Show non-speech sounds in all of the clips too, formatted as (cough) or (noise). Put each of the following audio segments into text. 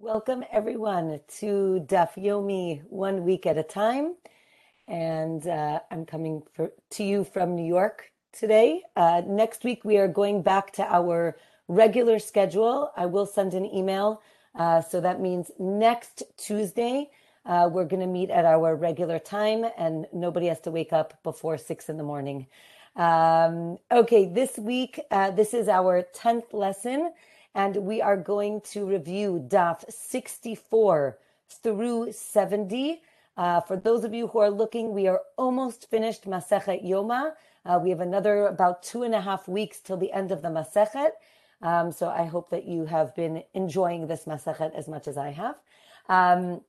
Welcome everyone to Daf Yomi one week at a time. And uh, I'm coming for, to you from New York today. Uh, next week, we are going back to our regular schedule. I will send an email. Uh, so that means next Tuesday, uh, we're going to meet at our regular time and nobody has to wake up before six in the morning. Um, okay, this week, uh, this is our 10th lesson and we are going to review DAF 64 through 70. Uh, for those of you who are looking, we are almost finished Masechet Yoma. Uh, we have another about two and a half weeks till the end of the Masechet. Um, so I hope that you have been enjoying this Masechet as much as I have. Um,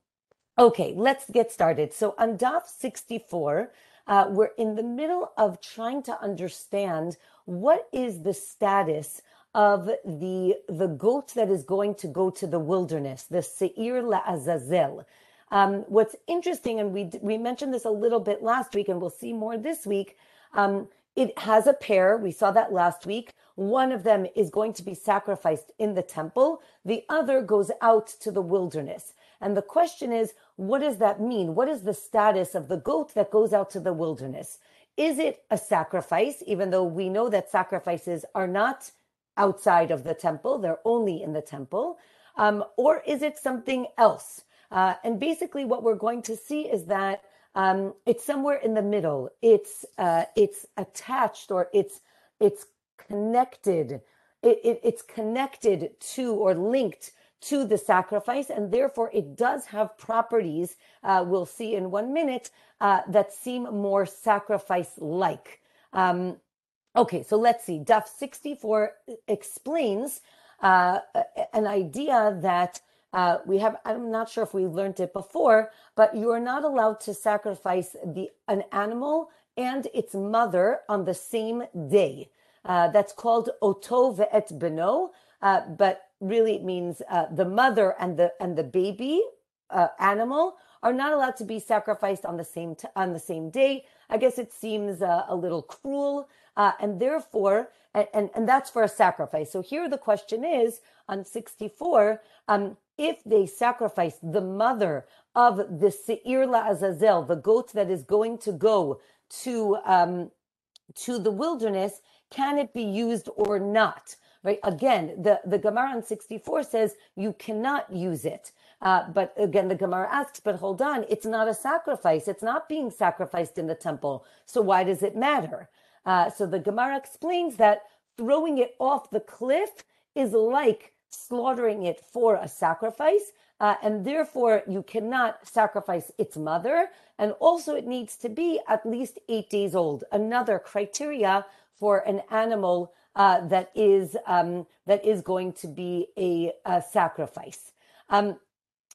okay, let's get started. So on DAF 64, uh, we're in the middle of trying to understand what is the status of the the goat that is going to go to the wilderness, the Seir LaAzazel. Um, what's interesting, and we we mentioned this a little bit last week, and we'll see more this week. Um, it has a pair. We saw that last week. One of them is going to be sacrificed in the temple. The other goes out to the wilderness. And the question is, what does that mean? What is the status of the goat that goes out to the wilderness? Is it a sacrifice, even though we know that sacrifices are not outside of the temple, they're only in the temple, um, or is it something else? Uh, and basically, what we're going to see is that um, it's somewhere in the middle. It's uh, it's attached or it's it's connected. It, it, it's connected to or linked to the sacrifice, and therefore it does have properties. Uh, we'll see in one minute uh, that seem more sacrifice-like. Um, Okay, so let's see. Daf 64 explains uh, an idea that uh, we have. I'm not sure if we learned it before, but you are not allowed to sacrifice the an animal and its mother on the same day. Uh, that's called oto ve'et beno, uh, but really it means uh, the mother and the and the baby uh, animal are not allowed to be sacrificed on the same t- on the same day. I guess it seems uh, a little cruel, uh, and therefore, and, and, and that's for a sacrifice. So here the question is on 64, um, if they sacrifice the mother of the Seir Azazel, the goat that is going to go to um, to the wilderness, can it be used or not? Right? Again, the the Gemara on 64 says you cannot use it. Uh, but again, the Gemara asks, but hold on, it's not a sacrifice. It's not being sacrificed in the temple. So why does it matter? Uh, so the Gemara explains that throwing it off the cliff is like slaughtering it for a sacrifice. Uh, and therefore, you cannot sacrifice its mother. And also, it needs to be at least eight days old. Another criteria for an animal uh, that is um, that is going to be a, a sacrifice. Um,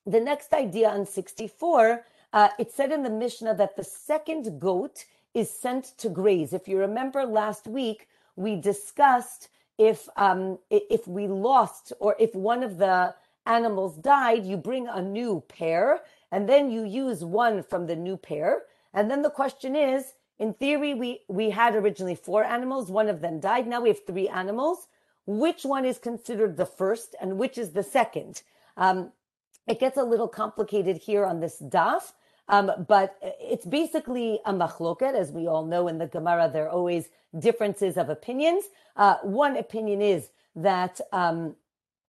the next idea on 64, uh, it said in the Mishnah that the second goat is sent to graze. If you remember last week, we discussed if um, if we lost or if one of the animals died, you bring a new pair and then you use one from the new pair. And then the question is, in theory, we we had originally four animals. One of them died. Now we have three animals. Which one is considered the first and which is the second? Um, it gets a little complicated here on this daf, um, but it's basically a machloket. As we all know in the Gemara, there are always differences of opinions. Uh, one opinion is that um,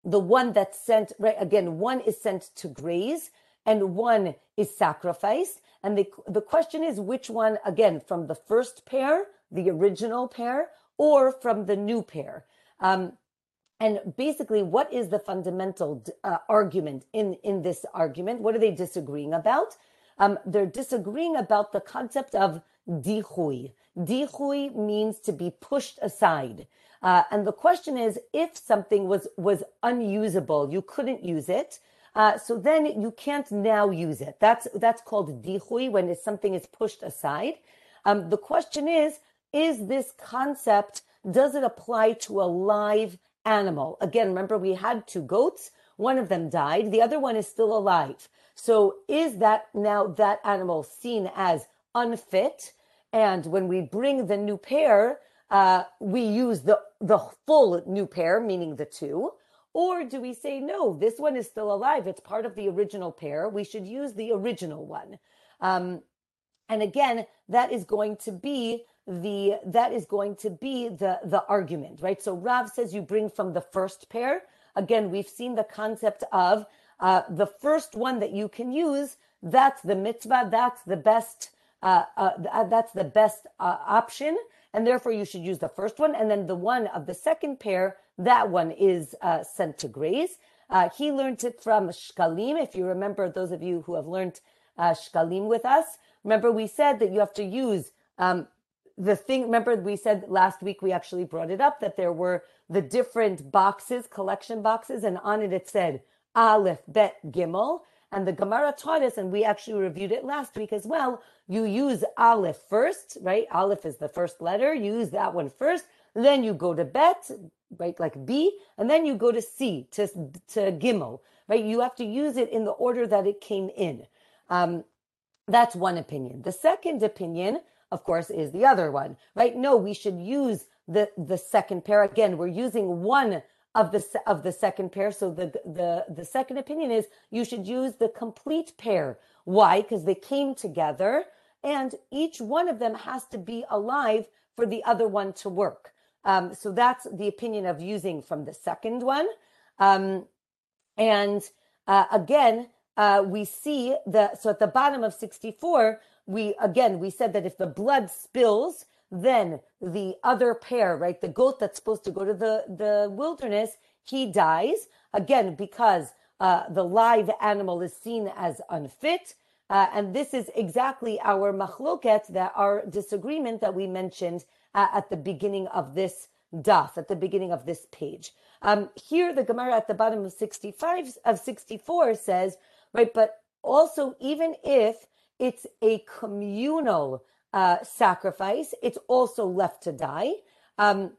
the one that's sent, right, again, one is sent to graze and one is sacrificed. And the, the question is which one, again, from the first pair, the original pair, or from the new pair. Um, and basically, what is the fundamental uh, argument in, in this argument? What are they disagreeing about? Um, they're disagreeing about the concept of dihui. Dihui means to be pushed aside. Uh, and the question is, if something was, was unusable, you couldn't use it, uh, so then you can't now use it. That's, that's called dihui when something is pushed aside. Um, the question is, is this concept, does it apply to a live animal. Again, remember we had two goats. One of them died. The other one is still alive. So is that now that animal seen as unfit? And when we bring the new pair, uh, we use the, the full new pair, meaning the two. Or do we say, no, this one is still alive? It's part of the original pair. We should use the original one. Um, and again, that is going to be the that is going to be the the argument, right? So Rav says you bring from the first pair. Again, we've seen the concept of uh, the first one that you can use. That's the mitzvah. That's the best. Uh, uh, that's the best uh, option, and therefore you should use the first one. And then the one of the second pair, that one is uh, sent to graze. Uh, he learned it from Shkalim. If you remember, those of you who have learned Shkalim with us, remember we said that you have to use um, the thing, remember we said last week, we actually brought it up that there were the different boxes, collection boxes, and on it it said Aleph, Bet, Gimel. And the Gemara taught us, and we actually reviewed it last week as well. You use Aleph first, right? Aleph is the first letter. You use that one first. Then you go to Bet, right? Like B, and then you go to C, to, to Gimel, right? You have to use it in the order that it came in. Um, that's one opinion. The second opinion of course, is the other one, right? No, we should use the the second pair again. We're using one of the of the second pair. So the the the second opinion is you should use the complete pair. Why? Because they came together, and each one of them has to be alive for the other one to work. Um, so that's the opinion of using from the second one. Um, and uh, again, uh, we see the so at the bottom of 64 we again we said that if the blood spills then the other pair right the goat that's supposed to go to the the wilderness he dies. Again because uh, the live animal is seen as unfit uh, and this is exactly our machloket that our disagreement that we mentioned uh, at the beginning of this daf at the beginning of this page. Um, here the gemara at the bottom of 65 of 64 says right but also even if it's a communal uh, sacrifice. It's also left to die. Um,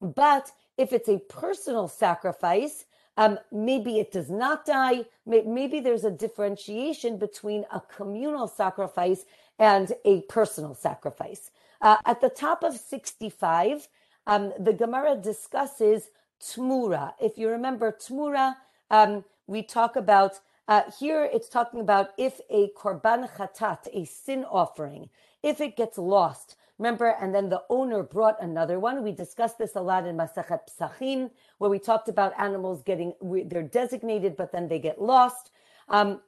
but if it's a personal sacrifice, um, maybe it does not die. Maybe there's a differentiation between a communal sacrifice and a personal sacrifice. Uh, at the top of 65, um, the Gemara discusses Tmura. If you remember Tmura, um, we talk about uh, here it's talking about if a korban chatat, a sin offering, if it gets lost. Remember, and then the owner brought another one. We discussed this a lot in Masachet Psachim, where we talked about animals getting, they're designated, but then they get lost. Um,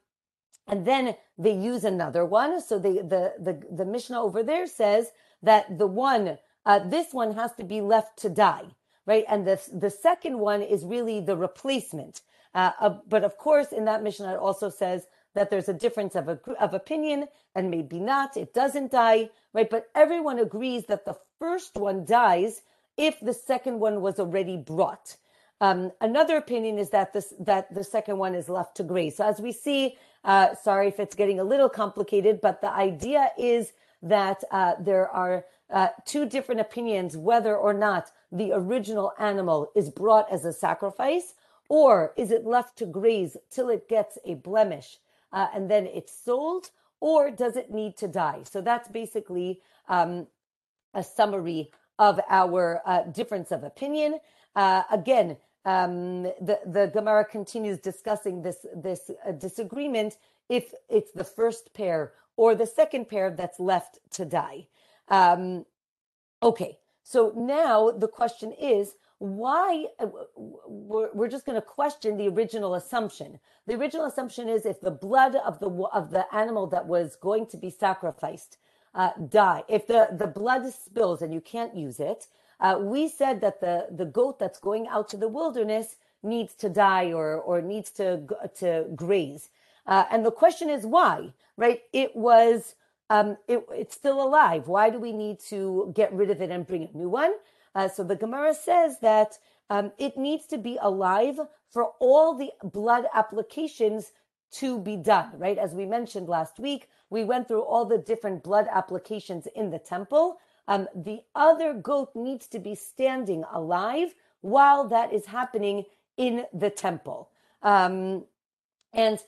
and then they use another one. So the, the, the, the Mishnah over there says that the one, uh, this one has to be left to die, right? And the, the second one is really the replacement. Uh, uh, but of course, in that Mishnah, it also says that there's a difference of, a, of opinion and maybe not. It doesn't die, right? But everyone agrees that the first one dies if the second one was already brought. Um, another opinion is that this that the second one is left to graze. So as we see, uh, sorry if it's getting a little complicated, but the idea is that uh, there are uh, two different opinions whether or not the original animal is brought as a sacrifice or is it left to graze till it gets a blemish uh, and then it's sold? Or does it need to die? So that's basically um, a summary of our uh, difference of opinion. Uh, again, um, the, the Gemara continues discussing this, this uh, disagreement if it's the first pair or the second pair that's left to die. Um, okay, so now the question is why uh, we're, just going to question the original assumption. The original assumption is if the blood of the of the animal that was going to be sacrificed uh, die if the the blood spills and you can't use it uh, we said that the the goat that's going out to the wilderness needs to die or or needs to to graze. Uh, and the question is why right? It was um, it, it's still alive. Why do we need to get rid of it and bring a new one uh, so the Gemara says that um, it needs to be alive for all the blood applications to be done, right? As we mentioned last week, we went through all the different blood applications in the temple. Um, the other goat needs to be standing alive while that is happening in the temple. Um, and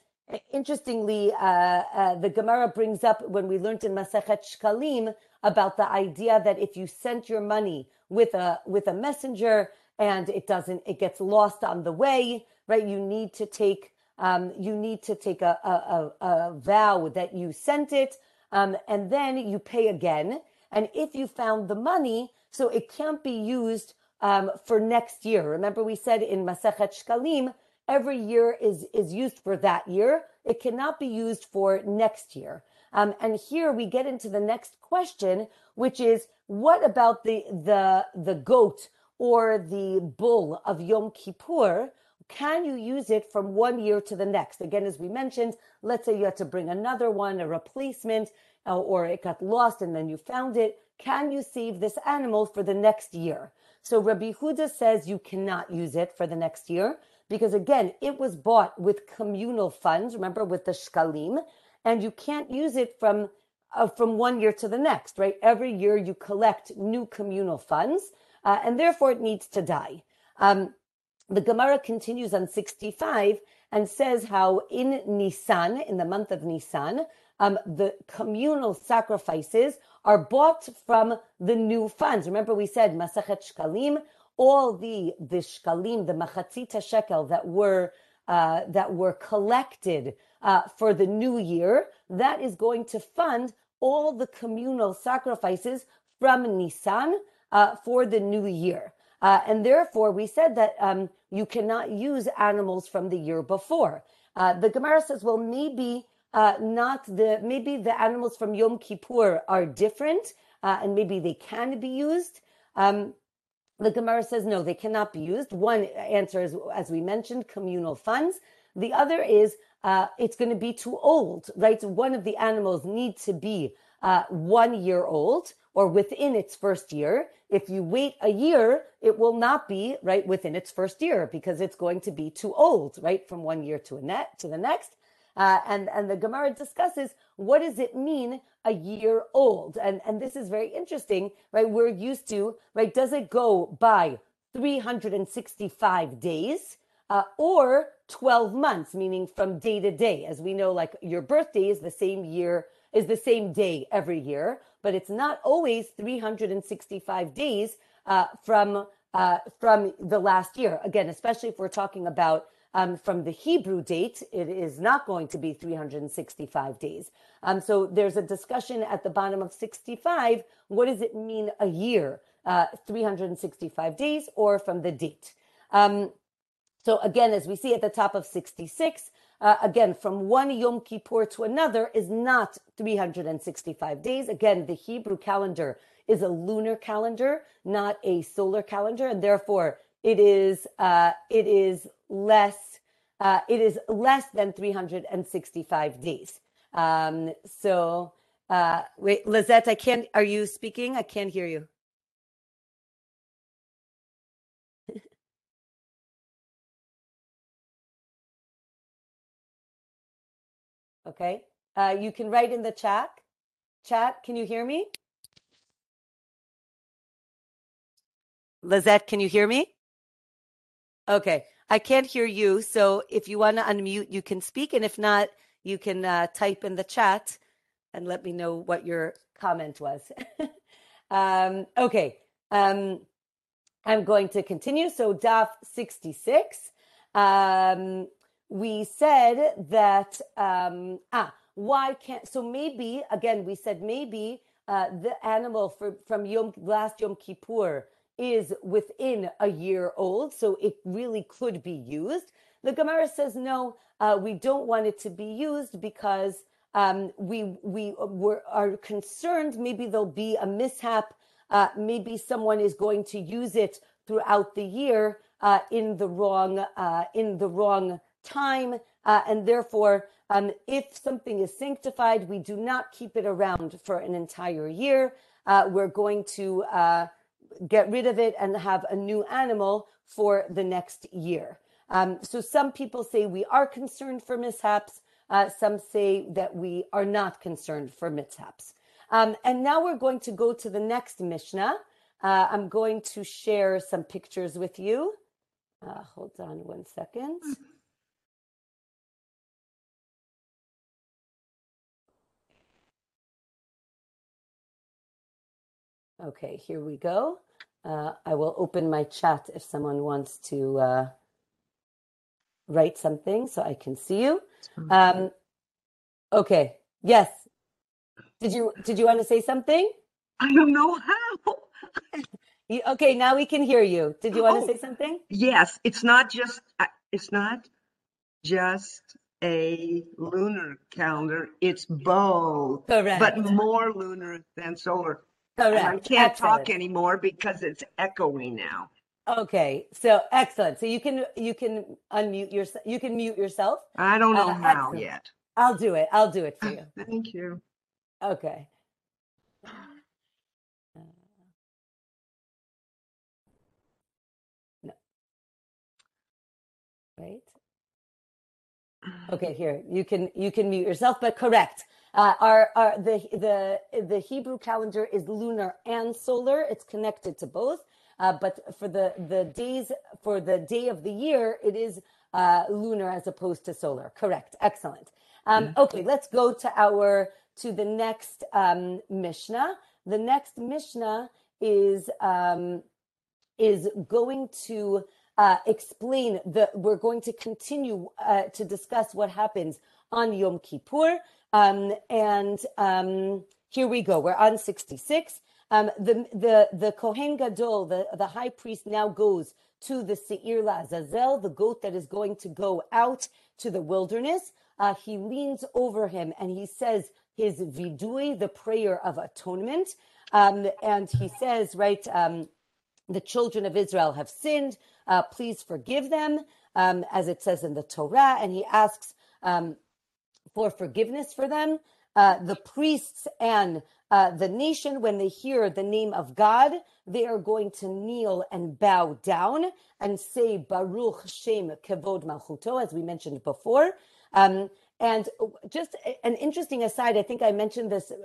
interestingly, uh, uh, the Gemara brings up when we learned in Masechet Shkalim about the idea that if you sent your money with a with a messenger and it doesn't, it gets lost on the way, right? You need to take, um, you need to take a, a, a, a vow that you sent it, um, and then you pay again. And if you found the money, so it can't be used um, for next year. Remember, we said in Masechet Shkalim, every year is is used for that year. It cannot be used for next year. Um, and here we get into the next question, which is what about the the the goat or the bull of Yom Kippur? Can you use it from one year to the next? Again, as we mentioned, let's say you had to bring another one, a replacement, uh, or it got lost and then you found it. Can you save this animal for the next year? So Rabbi Yehuda says you cannot use it for the next year because again, it was bought with communal funds. Remember with the shkalim, and you can't use it from uh, from one year to the next. Right? Every year you collect new communal funds, uh, and therefore it needs to die. Um, the Gemara continues on 65 and says how in Nisan, in the month of Nisan, um, the communal sacrifices are bought from the new funds. Remember, we said Masachet Shkalim, all the the shkalim, the machatzita shekel that were uh, that were collected uh, for the new year, that is going to fund all the communal sacrifices from Nisan uh, for the new year. Uh, and therefore, we said that um, you cannot use animals from the year before. Uh, the Gemara says, well, maybe uh, not the maybe the animals from Yom Kippur are different, uh, and maybe they can be used. Um, the Gemara says no, they cannot be used. One answer is, as we mentioned, communal funds. The other is uh, it's going to be too old, right? One of the animals need to be uh, one year old or within its first year. If you wait a year, it will not be right within its first year because it's going to be too old, right, from one year to a net to the next. Uh, and, and the Gemara discusses what does it mean a year old? And, and this is very interesting, right? We're used to, right? Does it go by 365 days uh, or 12 months, meaning from day to day? As we know, like your birthday is the same year, is the same day every year, but it's not always 365 days uh, from uh, from the last year. Again, especially if we're talking about um, from the Hebrew date, it is not going to be 365 days. Um, so there's a discussion at the bottom of 65. What does it mean a year? Uh, 365 days or from the date? Um, so again, as we see at the top of 66, uh, again, from one Yom Kippur to another is not 365 days. Again, the Hebrew calendar is a lunar calendar, not a solar calendar, and therefore it is uh, it is less uh, it is less than 365 days. Um, so uh, wait, Lizette, I can't. Are you speaking? I can't hear you. Okay, uh, you can write in the chat. Chat, can you hear me? Lizette, can you hear me? Okay. I can't hear you. So if you want to unmute, you can speak. And if not, you can uh, type in the chat and let me know what your comment was. (laughs) um, okay. Um, I'm going to continue. So, DAF 66. Um, we said that, um, ah, why can't, so maybe, again, we said maybe uh, the animal for, from Yom, last Yom Kippur is within a year old, so it really could be used. The Gemara says no, uh, we don't want it to be used because um, we we were, are concerned maybe there'll be a mishap, uh, maybe someone is going to use it throughout the year uh, in the wrong uh, in the wrong time, uh, and therefore. Um, if something is sanctified, we do not keep it around for an entire year. Uh, we're going to get rid of it and have a new animal for the next year. Um, so some people say we are concerned for mishaps. Uh, some say that we are not concerned for mishaps. Um, and now we're going to go to the next Mishnah. Uh, I'm going to share some pictures with you. Uh, hold on one second. Okay, here we go. Uh, I will open my chat if someone wants to uh, write something so I can see you. Um, okay. Yes. Did you did you want to say something? I don't know how. (laughs) You, okay, now we can hear you. Did you want Oh. to say something? Yes, it's not just uh, it's not just a lunar calendar. It's both, Correct. but more lunar than solar. And I can't talk anymore because it's echoing now. Okay. So excellent. So you can you can unmute yourself. You can mute yourself. I don't know Uh, how excellent. yet. I'll do it. I'll do it for you. (sighs) Thank you. Okay. No. Right. Okay, here you can you can mute yourself, but correct. Uh, our our the the the Hebrew calendar is lunar and solar. It's connected to both. Uh, but for the the days for the day of the year, it is uh, lunar as opposed to solar. Correct. Excellent. Um, okay, let's go to our to the next um, Mishnah. The next Mishnah is um, is going to uh, explain the. We're going to continue uh, to discuss what happens on Yom Kippur, um, and um, here we go. We're on sixty six. Um, the the the Kohen Gadol, the the high priest, now goes to the Seir Lazazel, the goat that is going to go out to the wilderness. Uh, he leans over him and he says his vidui, the prayer of atonement, um, and he says, right. Um, the children of Israel have sinned. Uh, please forgive them, um, as it says in the Torah. And he asks um, for forgiveness for them. Uh, the priests and uh, the nation, when they hear the name of God, they are going to kneel and bow down and say Baruch Shem Kevod Malchuto, as we mentioned before. Um, and just an interesting aside, I think I mentioned this uh,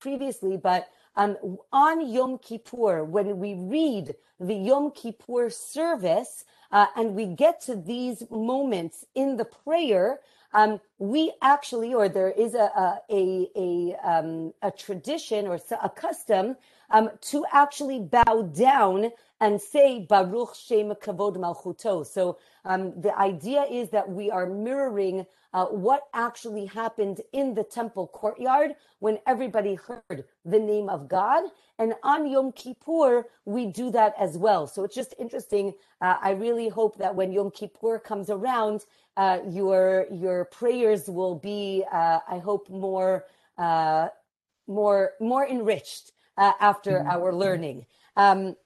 previously, but um, on Yom Kippur, when we read the Yom Kippur service uh, and we get to these moments in the prayer, um, we actually, or there is a a a, a, um, a tradition or a custom um, to actually bow down and say Baruch Shem Kavod Malchuto. So um, the idea is that we are mirroring uh, what actually happened in the temple courtyard when everybody heard the name of God. And on Yom Kippur, we do that as well. So it's just interesting. Uh, I really hope that when Yom Kippur comes around, uh, your your prayers will be, uh, I hope, more uh, more more enriched uh, after our learning. Um,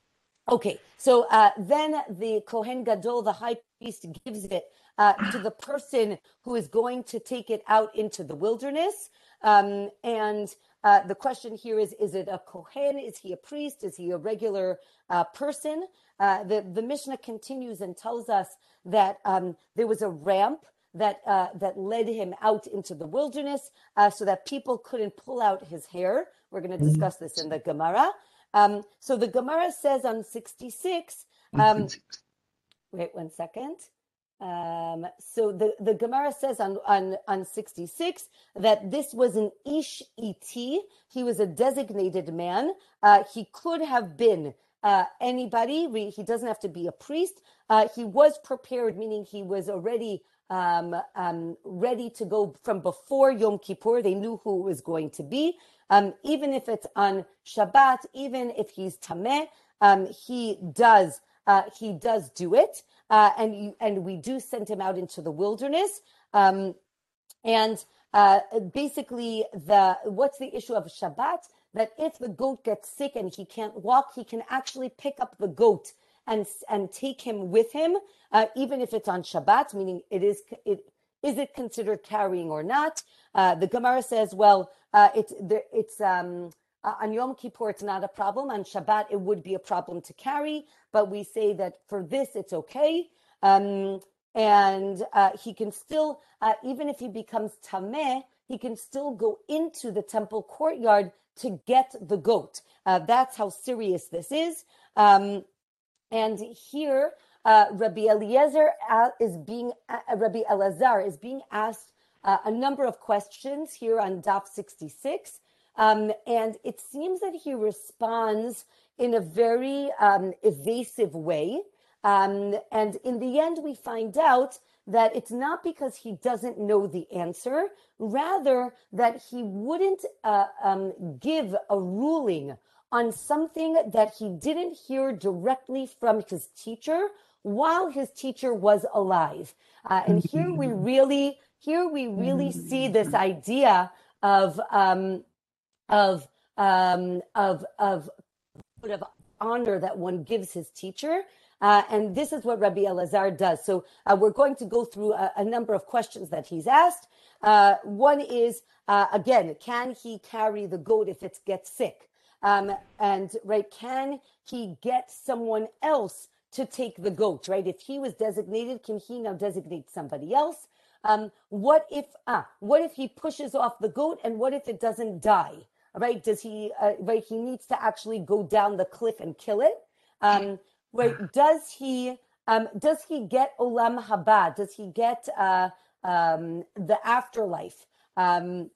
Okay, so uh, then the Kohen Gadol, the high priest, gives it uh, to the person who is going to take it out into the wilderness. Um, and uh, the question here is Is it a Kohen? Is he a priest? Is he a regular uh, person? Uh, the, the Mishnah continues and tells us that um, there was a ramp that uh, that led him out into the wilderness uh, so that people couldn't pull out his hair. We're going to discuss this in the Gemara. Um, so the Gemara says on 66, um, wait one second. Um, so the, the Gemara says on, on, on 66 that this was an Ish Iti. He was a designated man. Uh, he could have been uh, anybody. He doesn't have to be a priest. Uh, he was prepared, meaning he was already um, um, ready to go from before Yom Kippur. They knew who it was going to be. Um, even if it's on Shabbat, even if he's tameh, um, he does uh, he does do it, uh, and you, and we do send him out into the wilderness. Um, and uh, basically, the what's the issue of Shabbat? That if the goat gets sick and he can't walk, he can actually pick up the goat and and take him with him, uh, even if it's on Shabbat, meaning it is it is it considered carrying or not? Uh, the Gemara says, well, uh, it's it's um, uh, on Yom Kippur it's not a problem. On Shabbat it would be a problem to carry, but we say that for this it's okay. Um, and uh, he can still, uh, even if he becomes tameh, he can still go into the temple courtyard to get the goat. Uh, that's how serious this is. Um, and here, uh, Rabbi Eliezer is being, uh, Rabbi Elazar is being asked uh, a number of questions here on DAF 66. Um, and it seems that he responds in a very um, evasive way. Um, and in the end, we find out that it's not because he doesn't know the answer, rather, that he wouldn't uh, um, give a ruling on something that he didn't hear directly from his teacher while his teacher was alive. Uh, and here we really, here we really see this idea of um, of um, of of of honor that one gives his teacher. Uh, and this is what Rabbi Elazar does. So uh, we're going to go through a, a, number of questions that he's asked. Uh, one is, uh, again, can he carry the goat if it gets sick? Um, and right, can he get someone else to take the goat? Right, if he was designated, can he now designate somebody else? Um, what if ah, what if he pushes off the goat, and what if it doesn't die? Right? Does he uh, right? He needs to actually go down the cliff and kill it. Um, right? Does he um, does he get olam haba? Does he get uh, um, the afterlife? Um,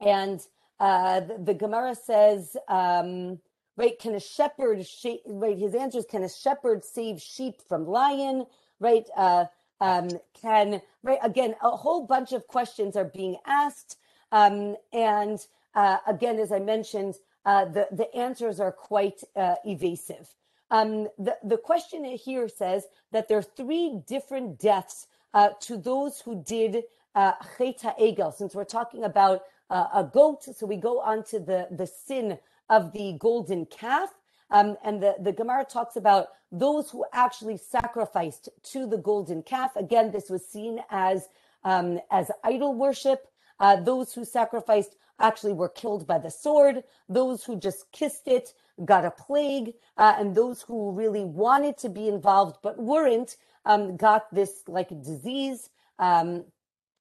and uh, the, the, Gemara says, um, right? Can a shepherd, right? His answer is, can a shepherd save sheep from lion? Right? Uh, um, can right again? A whole bunch of questions are being asked, um, and uh, again, as I mentioned, uh, the the answers are quite uh, evasive. Um, the, the question here says that there are three different deaths uh, to those who did uh, Egel. Since we're talking about uh, a goat, so we go on to the, the sin of the golden calf. Um, and the, the Gemara talks about those who actually sacrificed to the golden calf. Again, this was seen as um, as idol worship. Uh, those who sacrificed actually were killed by the sword. Those who just kissed it got a plague, uh, and those who really wanted to be involved but weren't um, got this like disease, um,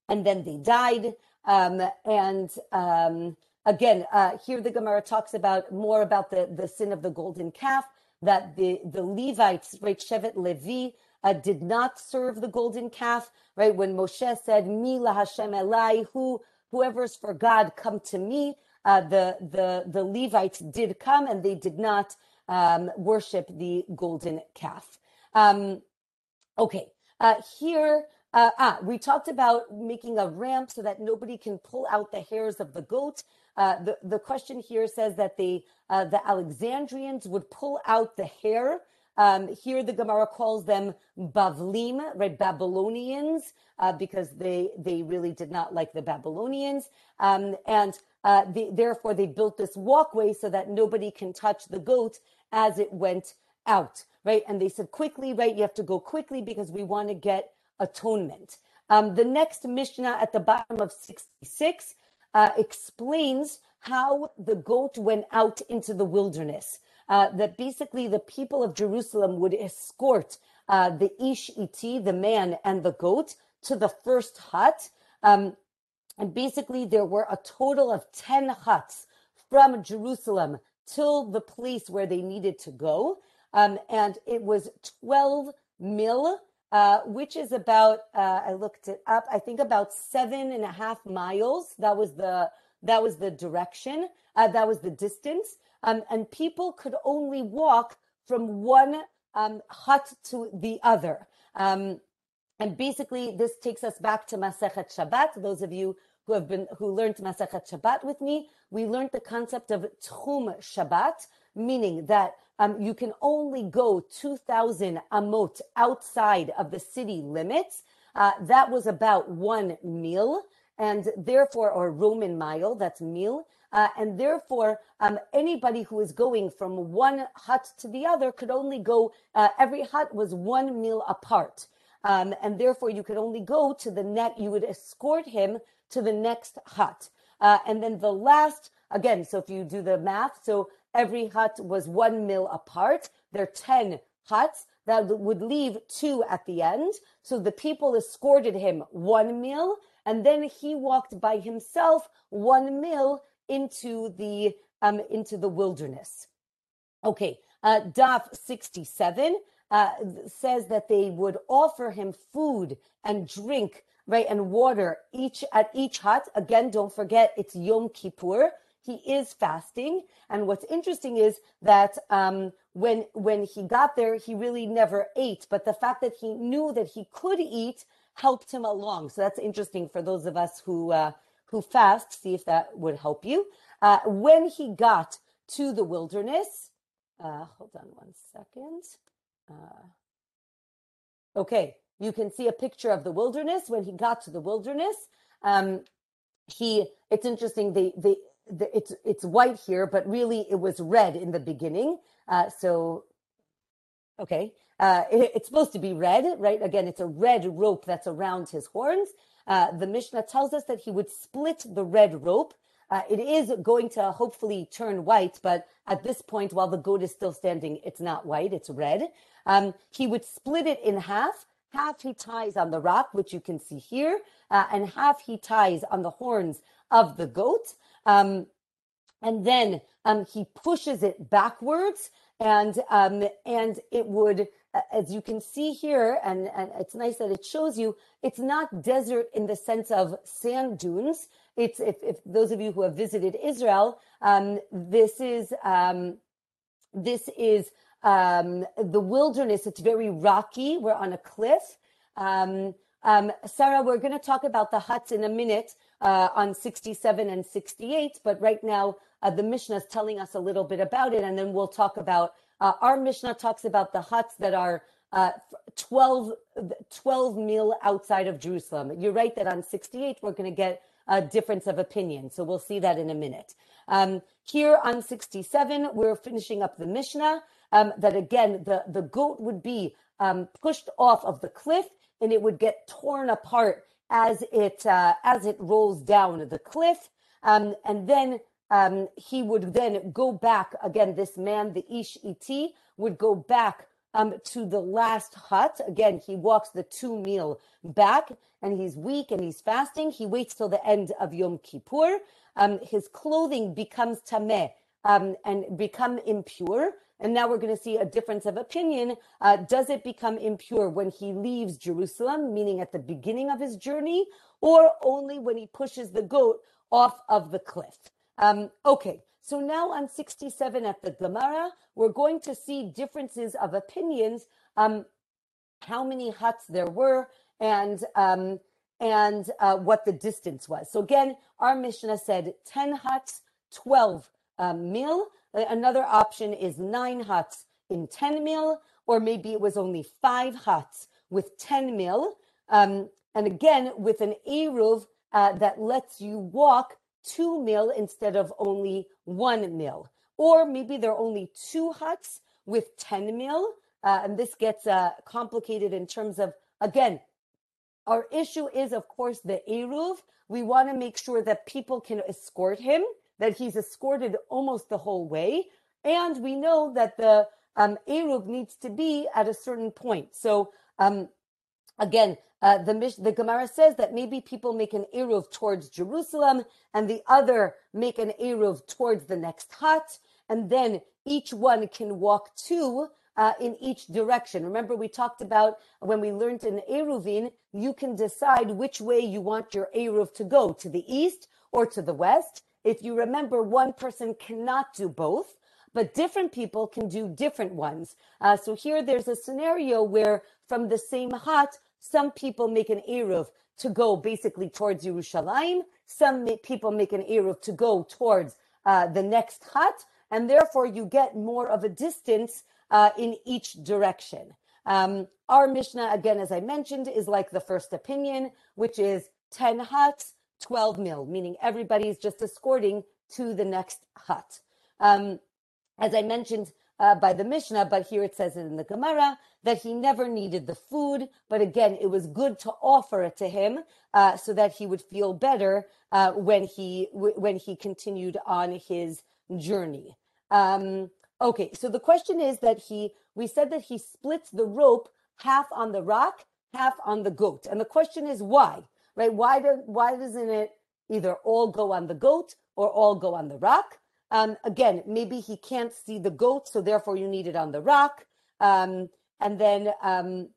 and then they died. Um, and um, again, uh, here the Gemara talks about more about the, the sin of the golden calf that the the Levites, right, Shevet Levi, uh, did not serve the golden calf, right? When Moshe said, "Mi Hashem Elai," who whoever's for God, come to me uh, the the the Levites did come and they did not um, worship the golden calf. Um, okay, uh, here. Uh, ah, we talked about making a ramp so that nobody can pull out the hairs of the goat. Uh, the, the question here says that the uh, the Alexandrians would pull out the hair um, here, the Gemara calls them Bavlim, right? Babylonians, uh, because they they really did not like the Babylonians, um, and uh, the, therefore they built this walkway so that nobody can touch the goat as it went out, right? And they said quickly, right? You have to go quickly because we want to get atonement. Um, the next Mishnah at the bottom of 66 uh, explains how the goat went out into the wilderness uh, that basically the people of Jerusalem would escort uh, the ish iti, the man and the goat, to the first hut. Um, and basically, there were a total of 10 huts from Jerusalem till the place where they needed to go. Um, and it was 12 mil, uh, which is about, uh, I looked it up, I think about seven and a half miles. That was the, that was the direction. Uh, that was the distance um, and people could only walk from one um, hut to the other. Um, and basically, this takes us back to Masechet Shabbat. Those of you who have been who learned Masechet Shabbat with me, we learned the concept of Tchum Shabbat, meaning that um, you can only go 2,000 amot outside of the city limits. Uh, that was about one mil, and therefore, or Roman mile, that's mil. Uh, and therefore, um, anybody who is going from one hut to the other could only go, uh, every hut was one mil apart. Um, and therefore, you could only go to the net, you would escort him to the next hut. Uh, and then the last, again, so if you do the math, so every hut was one mil apart. There are 10 huts that would leave two at the end. So the people escorted him one mil, and then he walked by himself one mil into the um, into the wilderness. Okay, uh, Daf 67 uh, says that they would offer him food and drink, right, and water each at each hut. Again, don't forget it's Yom Kippur. He is fasting. And what's interesting is that um, when when he got there, he really never ate. But the fact that he knew that he could eat helped him along. So that's interesting for those of us who uh, who fast. See if that would help you. Uh, when he got to the wilderness, uh, hold on one second. Uh, okay, you can see a picture of the wilderness when he got to the wilderness. Um, he, it's interesting. The, the, the, it's it's white here, but really it was red in the beginning. Uh, so, okay, uh, it, it's supposed to be red, right? Again, it's a red rope that's around his horns. Uh, the Mishnah tells us that he would split the red rope. Uh, it is going to hopefully turn white, but at this point, while the goat is still standing, it's not white, it's red. Um, he would split it in half half he ties on the rock, which you can see here, uh, and half he ties on the horns of the goat. Um, and then um, he pushes it backwards, and um, and it would, as you can see here, and, and it's nice that it shows you, it's not desert in the sense of sand dunes. It's if, if those of you who have visited Israel, um, this is um, this is um, the wilderness, it's very rocky. We're on a cliff. Um, um, Sarah, we're going to talk about the huts in a minute uh, on 67 and 68, but right now uh, the Mishnah is telling us a little bit about it, and then we'll talk about uh, our Mishnah talks about the huts that are uh, 12, 12 mil outside of Jerusalem. You're right that on 68 we're going to get a difference of opinion, so we'll see that in a minute. Um, here on 67, we're finishing up the Mishnah um, that again the the goat would be um, pushed off of the cliff and it would get torn apart as it uh, as it rolls down the cliff, um, and then um, he would then go back again. This man, the Ish Iti, would go back um, to the last hut. Again, he walks the two mil back, and he's weak and he's fasting. He waits till the end of Yom Kippur. Um, his clothing becomes tameh um, and become impure. And now we're going to see a difference of opinion. Uh, does it become impure when he leaves Jerusalem, meaning at the beginning of his journey, or only when he pushes the goat off of the cliff? Um, okay, so now on 67 at the Gemara, we're going to see differences of opinions, um, how many huts there were, and um, and uh, what the distance was. So again, our Mishnah said 10 huts, 12 uh, mil. Another option is nine huts in 10 mil, or maybe it was only five huts with 10 mil. Um, and again, with an Eruv uh, that lets you walk two mil instead of only one mil. Or maybe there are only two huts with 10 mil. Uh, and this gets uh, complicated in terms of, again, our issue is, of course, the Eruv. We want to make sure that people can escort him that he's escorted almost the whole way. And we know that the um, Eruv needs to be at a certain point. So, um, again, uh, the, the Gemara says that maybe people make an Eruv towards Jerusalem and the other make an Eruv towards the next hut. And then each one can walk two uh, in each direction. Remember, we talked about when we learned in Eruvin, you can decide which way you want your Eruv to go, to the east or to the west. If you remember, one person cannot do both, but different people can do different ones. Uh, so here there's a scenario where from the same hut, some people make an Eruv to go basically towards Yerushalayim. Some people make an Eruv to go towards uh, the next hut. And therefore you get more of a distance uh, in each direction. Um, our Mishnah, again, as I mentioned, is like the first opinion, which is 10 huts 12 mil, meaning everybody's just escorting to the next hut. Um, as I mentioned uh, by the Mishnah, but here it says it in the Gemara that he never needed the food, but again, it was good to offer it to him uh, so that he would feel better uh, when he w- when he continued on his journey. Um, okay, so the question is that he we said that he splits the rope half on the rock, half on the goat, and the question is why right? Why do, why doesn't it either all go on the goat or all go on the rock? Um, again, maybe he can't see the goat, so therefore you need it on the rock. Um, and then um,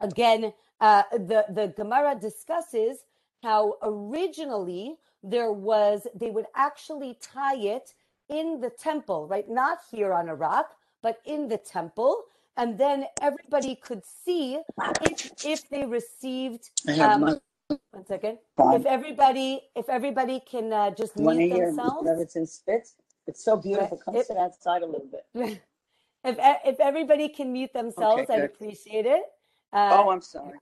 again, uh, the the Gemara discusses how originally there was, they would actually tie it in the temple, right? Not here on a rock, but in the temple. And then everybody could see if, if they received. Um, one second. Fine. If everybody, if everybody can uh, just mute themselves. Spitz. It's so beautiful. Come sit outside a little bit. if (laughs) if everybody can mute themselves, okay, I'd appreciate it. Uh, oh, I'm sorry.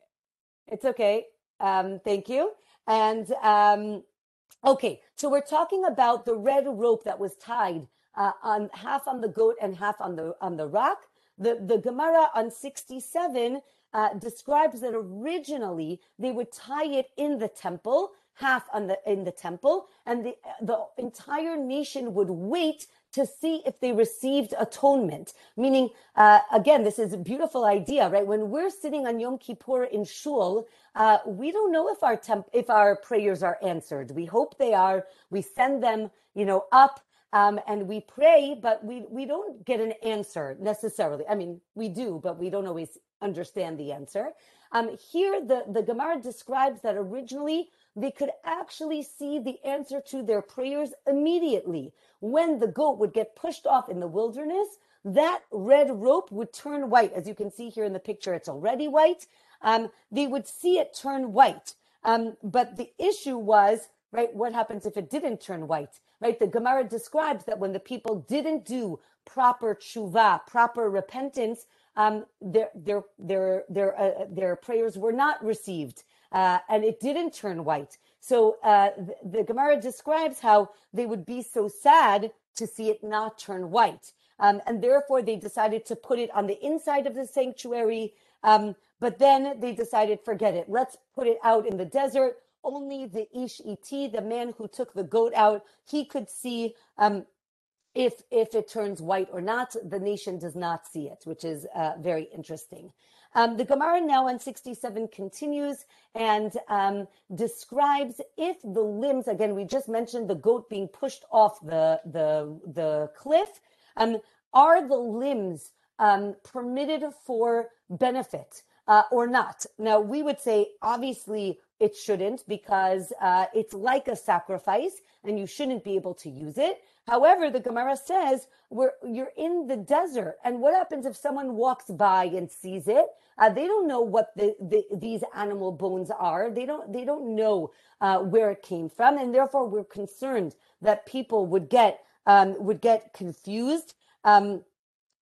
It's okay. Um, thank you. And um, okay, so we're talking about the red rope that was tied uh, on half on the goat and half on the on the rock. The the Gemara on sixty seven uh, describes that originally they would tie it in the temple, half on the in the temple, and the the entire nation would wait to see if they received atonement. Meaning, uh, again, this is a beautiful idea, right? When we're sitting on Yom Kippur in shul, uh, we don't know if our temp- if our prayers are answered. We hope they are. We send them, you know, up. Um, and we pray, but we, we don't get an answer necessarily. I mean, we do, but we don't always understand the answer. Um, here, the, the Gemara describes that originally they could actually see the answer to their prayers immediately. When the goat would get pushed off in the wilderness, that red rope would turn white. As you can see here in the picture, it's already white. Um, they would see it turn white. Um, but the issue was, right, what happens if it didn't turn white? Right? The Gemara describes that when the people didn't do proper tshuva, proper repentance, um, their their their their uh, their prayers were not received uh, and it didn't turn white. So uh, the, the, Gemara describes how they would be so sad to see it not turn white. Um, and therefore, they decided to put it on the inside of the sanctuary. Um, but then they decided, forget it. Let's put it out in the desert. Only the Ish Iti, the man who took the goat out, he could see um, if if it turns white or not. The nation does not see it, which is uh, very interesting. Um, the Gemara now on 67 continues and um, describes if the limbs, again, we just mentioned the goat being pushed off the, the, the cliff, um, are the limbs um, permitted for benefit uh, or not? Now, we would say obviously it shouldn't because uh, it's like a sacrifice and you shouldn't be able to use it. However, the Gemara says we're, you're in the desert, and what happens if someone walks by and sees it? Uh, they don't know what the, the, these animal bones are. They don't they don't know uh, where it came from, and therefore we're concerned that people would get um, would get confused. Um,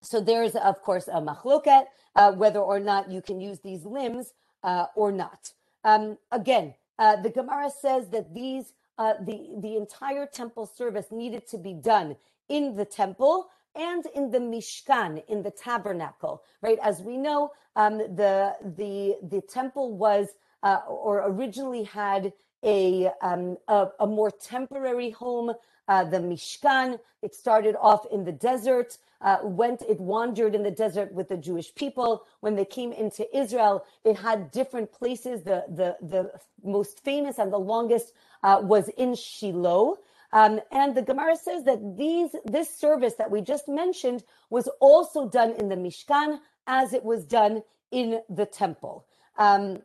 so there's of course a machloket uh, whether or not you can use these limbs uh, or not. Um, again, uh, the Gemara says that these uh, the the entire temple service needed to be done in the temple and in the Mishkan, in the tabernacle, right? As we know, um, the the the temple was uh, or originally had a, um, a, a more temporary home. Uh, the Mishkan. It started off in the desert. Uh, went it wandered in the desert with the Jewish people. When they came into Israel, it had different places. The the the most famous and the longest uh, was in Shiloh. Um, and the Gemara says that these this service that we just mentioned was also done in the Mishkan as it was done in the temple. Um,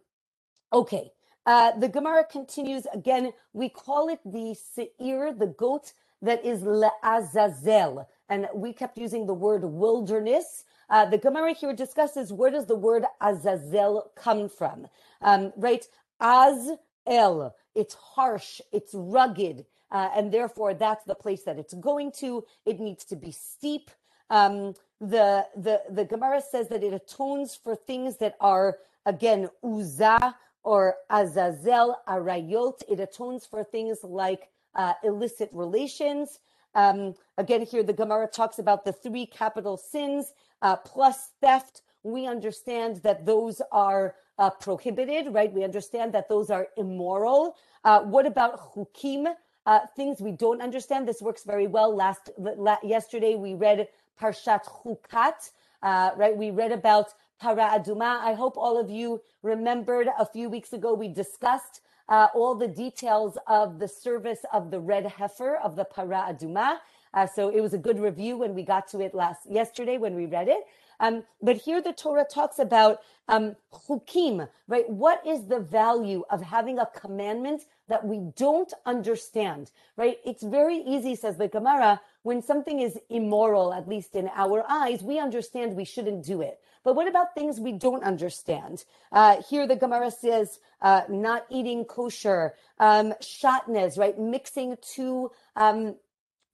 okay. Uh, the Gemara continues again. We call it the seir, the goat that is le'azazel, and we kept using the word wilderness. Uh, the Gemara here discusses where does the word azazel come from, um, right? Az el, it's harsh, it's rugged, uh, and therefore that's the place that it's going to. It needs to be steep. Um, the the the Gemara says that it atones for things that are again uza or azazel arayot. It atones for things like uh, illicit relations. Um, again, here the Gemara talks about the three capital sins uh, plus theft. We understand that those are uh, prohibited, right? We understand that those are immoral. Uh, what about chukim? Uh, things we don't understand. This works very well. Last la- yesterday we read Parshat Chukat, uh, right? We read about Para Aduma. I hope all of you remembered a few weeks ago we discussed uh, all the details of the service of the red heifer of the Para Aduma. Uh, so it was a good review when we got to it last yesterday when we read it. Um, but here the Torah talks about um, chukim, right? What is the value of having a commandment that we don't understand, right? It's very easy, says the Gemara, when something is immoral, at least in our eyes, we understand we shouldn't do it. But what about things we don't understand? Uh, here the Gemara says uh, not eating kosher, um, shatnez, right? Mixing two um,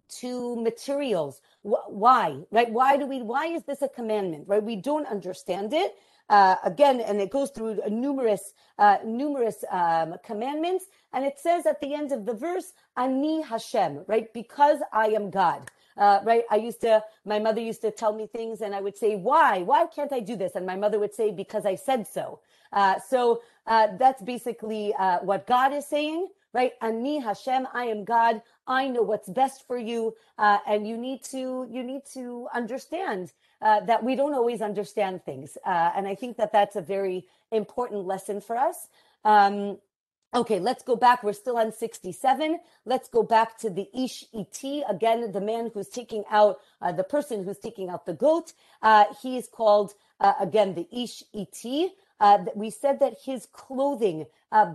two materials. Why, right? Why do we? Why is this a commandment, right? We don't understand it. Uh, again, and it goes through numerous, uh, numerous um, commandments, and it says at the end of the verse, "Ani Hashem," right? Because I am God. Uh, right? I used to, my mother used to tell me things, and I would say, "Why? Why can't I do this?" And my mother would say, "Because I said so." Uh, so uh, that's basically uh, what God is saying, right? Ani Hashem, I am God. I know what's best for you, and you need to you need to understand uh, that we don't always understand things, uh, and I think that that's a very important lesson for us. Um, okay, let's go back. We're still on 67. Let's go back to the Ish Iti again, the man who's taking out uh, the person who's taking out the goat. Uh, he is called uh, again the Ish Iti. Uh, we said that his clothing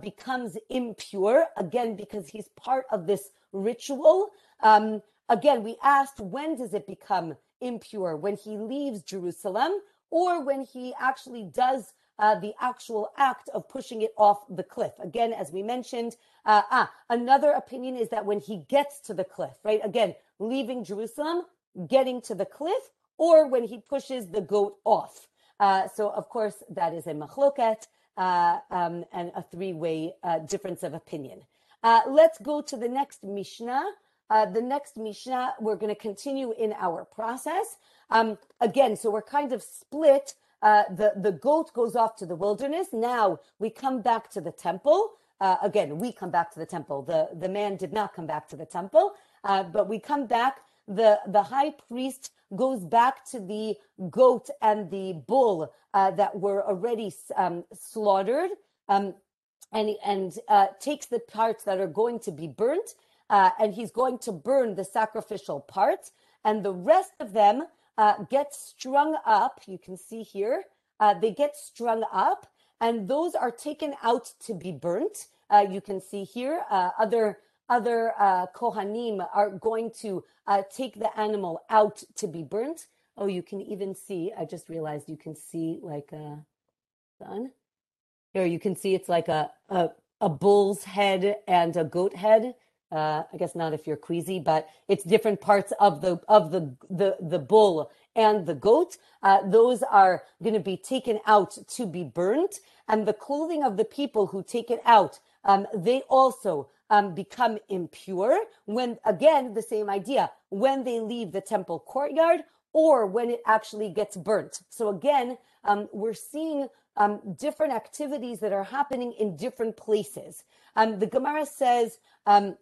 becomes impure again because he's part of this ritual. Um, again, we asked when does it become impure? When he leaves Jerusalem or when he actually does uh, the actual act of pushing it off the cliff. Again, as we mentioned, uh, ah, another opinion is that when he gets to the cliff, right? Again, leaving Jerusalem, getting to the cliff, or when he pushes the goat off. Uh, so, of course, that is a machloket uh, um, and a three-way uh, difference of opinion. Uh, let's go to the next Mishnah. Uh, the next Mishnah, we're going to continue in our process. Um, again, so we're kind of split. Uh, the, the goat goes off to the wilderness. Now we come back to the temple. Uh, again, we come back to the temple. The, the man did not come back to the temple, uh, but we come back. The, the high priest goes back to the goat and the bull uh, that were already um, slaughtered. Um, and and uh, takes the parts that are going to be burnt, uh, and he's going to burn the sacrificial part, and the rest of them uh, get strung up. You can see here uh, they get strung up, and those are taken out to be burnt. Uh, you can see here uh, other other kohanim are going to take the animal out to be burnt. Oh, you can even see. I just realized you can see like a sun here you can see it's like a, a, a bull's head and a goat head. Uh, I guess not if you're queasy, but it's different parts of the of the the, the bull and the goat. Uh, those are going to be taken out to be burnt, and the clothing of the people who take it out, um, they also um, become impure when again the same idea when they leave the temple courtyard or when it actually gets burnt. So again, um, we're seeing um, different activities that are happening in different places. Um, the Gemara says, um,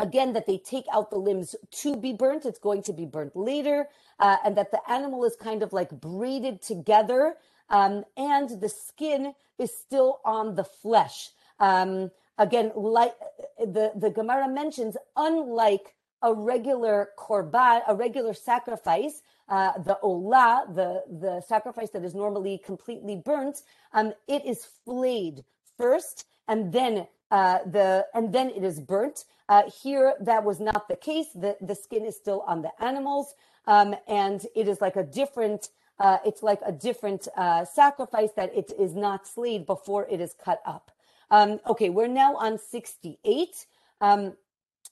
again, that they take out the limbs to be burnt. It's going to be burnt later, uh, and that the animal is kind of like braided together, um, and the skin is still on the flesh. Um, again, like the, the Gemara mentions, unlike a regular korban, a regular sacrifice, uh, the olah, the, the sacrifice that is normally completely burnt, um, it is flayed first and then uh, the and then it is burnt. Uh, here, that was not the case. The, the skin is still on the animals, um, and it is like a different. Uh, it's like a different uh, sacrifice that it is not slayed before it is cut up. Um, okay, we're now on sixty-eight. Um,